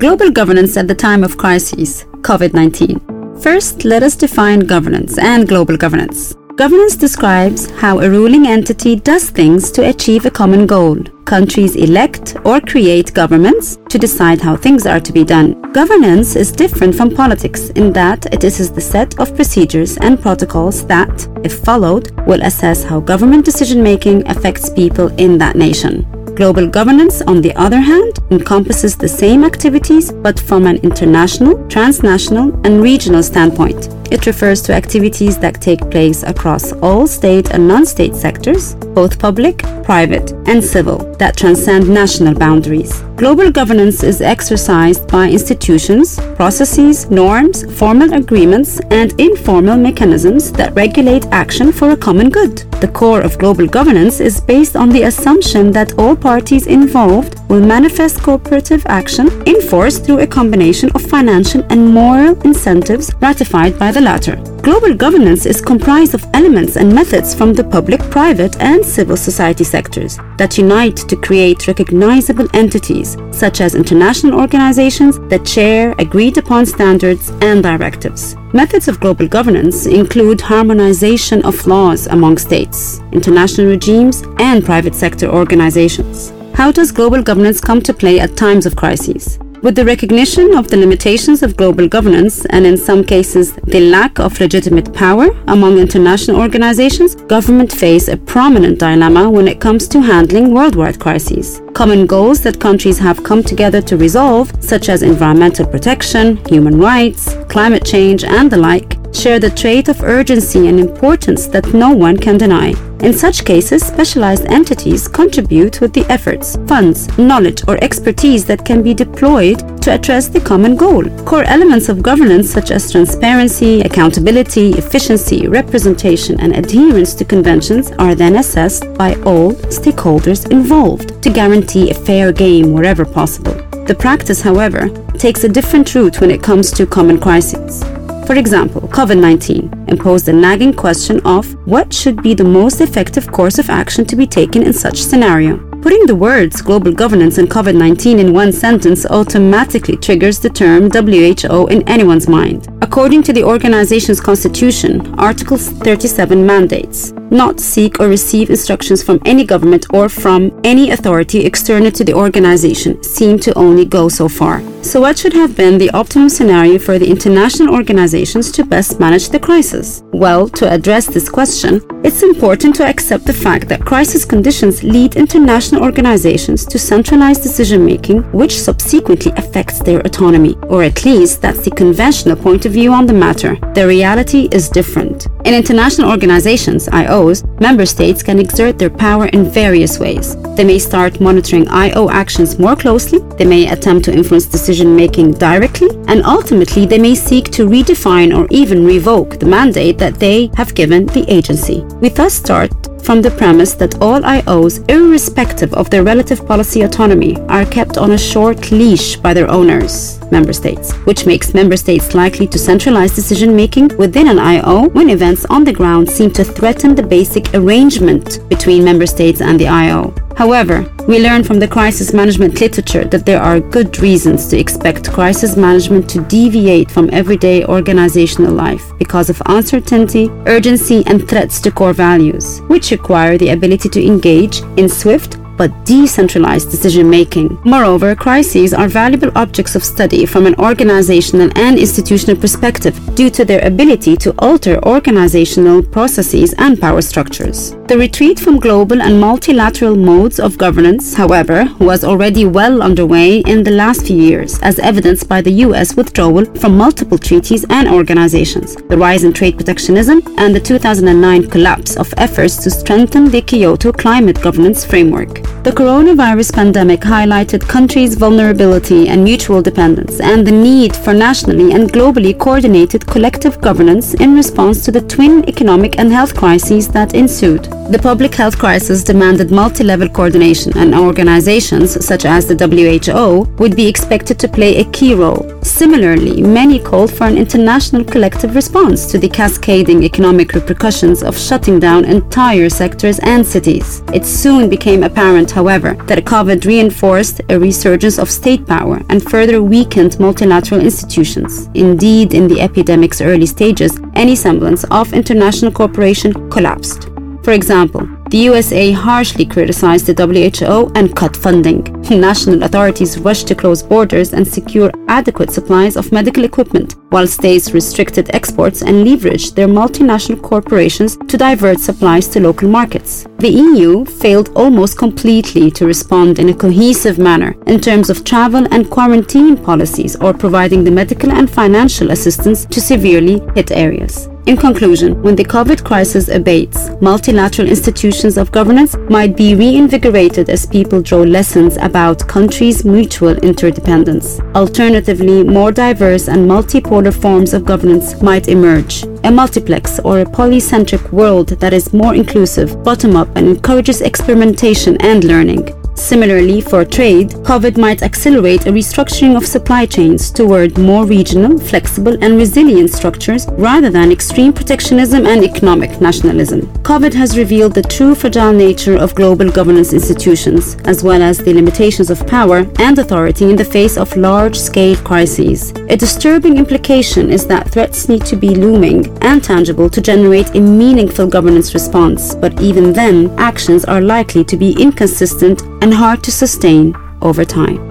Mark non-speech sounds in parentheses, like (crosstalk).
Global governance at the time of crises, COVID 19. First, let us define governance and global governance. Governance describes how a ruling entity does things to achieve a common goal. Countries elect or create governments to decide how things are to be done. Governance is different from politics in that it is the set of procedures and protocols that, if followed, will assess how government decision making affects people in that nation. Global governance, on the other hand, encompasses the same activities but from an international, transnational, and regional standpoint. It refers to activities that take place across all state and non state sectors, both public, private, and civil, that transcend national boundaries. Global governance is exercised by institutions, processes, norms, formal agreements, and informal mechanisms that regulate action for a common good. The core of global governance is based on the assumption that all parties involved will manifest cooperative action enforced through a combination of financial and moral incentives ratified by the latter. Global governance is comprised of elements and methods from the public, private, and civil society sectors that unite to create recognizable entities, such as international organizations that share agreed upon standards and directives. Methods of global governance include harmonization of laws among states, international regimes, and private sector organizations. How does global governance come to play at times of crises? With the recognition of the limitations of global governance and in some cases the lack of legitimate power among international organizations, governments face a prominent dilemma when it comes to handling worldwide crises. Common goals that countries have come together to resolve, such as environmental protection, human rights, climate change, and the like, share the trait of urgency and importance that no one can deny. In such cases, specialized entities contribute with the efforts, funds, knowledge, or expertise that can be deployed to address the common goal. Core elements of governance, such as transparency, accountability, efficiency, representation, and adherence to conventions, are then assessed by all stakeholders involved to guarantee a fair game wherever possible. The practice, however, takes a different route when it comes to common crises. For example, COVID 19 imposed the nagging question of what should be the most effective course of action to be taken in such scenario. Putting the words global governance and COVID 19 in one sentence automatically triggers the term WHO in anyone's mind. According to the organization's constitution, Article 37 mandates not seek or receive instructions from any government or from any authority external to the organization seem to only go so far. So, what should have been the optimum scenario for the international organizations to best manage the crisis? Well, to address this question, it's important to accept the fact that crisis conditions lead international organizations to centralize decision making, which subsequently affects their autonomy, or at least that's the conventional point of view on the matter. The reality is different. In international organizations, IOs, member states can exert their power in various ways. They may start monitoring IO actions more closely, they may attempt to influence decision making directly, and ultimately they may seek to redefine or even revoke the mandate that they have given the agency. We thus start from the premise that all IOs, irrespective of their relative policy autonomy, are kept on a short leash by their owners, member states, which makes member states likely to centralize decision making within an IO when events on the ground seem to threaten the basic arrangement between member states and the IO. However, we learn from the crisis management literature that there are good reasons to expect crisis management to deviate from everyday organizational life because of uncertainty, urgency, and threats to core values, which require the ability to engage in swift, but decentralized decision making. Moreover, crises are valuable objects of study from an organizational and institutional perspective due to their ability to alter organizational processes and power structures. The retreat from global and multilateral modes of governance, however, was already well underway in the last few years, as evidenced by the US withdrawal from multiple treaties and organizations, the rise in trade protectionism, and the 2009 collapse of efforts to strengthen the Kyoto climate governance framework. The coronavirus pandemic highlighted countries' vulnerability and mutual dependence, and the need for nationally and globally coordinated collective governance in response to the twin economic and health crises that ensued. The public health crisis demanded multi level coordination, and organizations such as the WHO would be expected to play a key role. Similarly, many called for an international collective response to the cascading economic repercussions of shutting down entire sectors and cities. It soon became apparent however, that COVID reinforced a resurgence of state power and further weakened multilateral institutions. Indeed, in the epidemic's early stages, any semblance of international cooperation collapsed. For example, the USA harshly criticized the WHO and cut funding. (laughs) National authorities rushed to close borders and secure adequate supplies of medical equipment, while states restricted exports and leveraged their multinational corporations to divert supplies to local markets. The EU failed almost completely to respond in a cohesive manner in terms of travel and quarantine policies or providing the medical and financial assistance to severely hit areas. In conclusion, when the COVID crisis abates, multilateral institutions of governance might be reinvigorated as people draw lessons about countries' mutual interdependence. Alternatively, more diverse and multipolar forms of governance might emerge. A multiplex or a polycentric world that is more inclusive, bottom up, and encourages experimentation and learning. Similarly, for trade, COVID might accelerate a restructuring of supply chains toward more regional, flexible, and resilient structures rather than extreme protectionism and economic nationalism. COVID has revealed the true fragile nature of global governance institutions, as well as the limitations of power and authority in the face of large scale crises. A disturbing implication is that threats need to be looming and tangible to generate a meaningful governance response, but even then, actions are likely to be inconsistent and hard to sustain over time.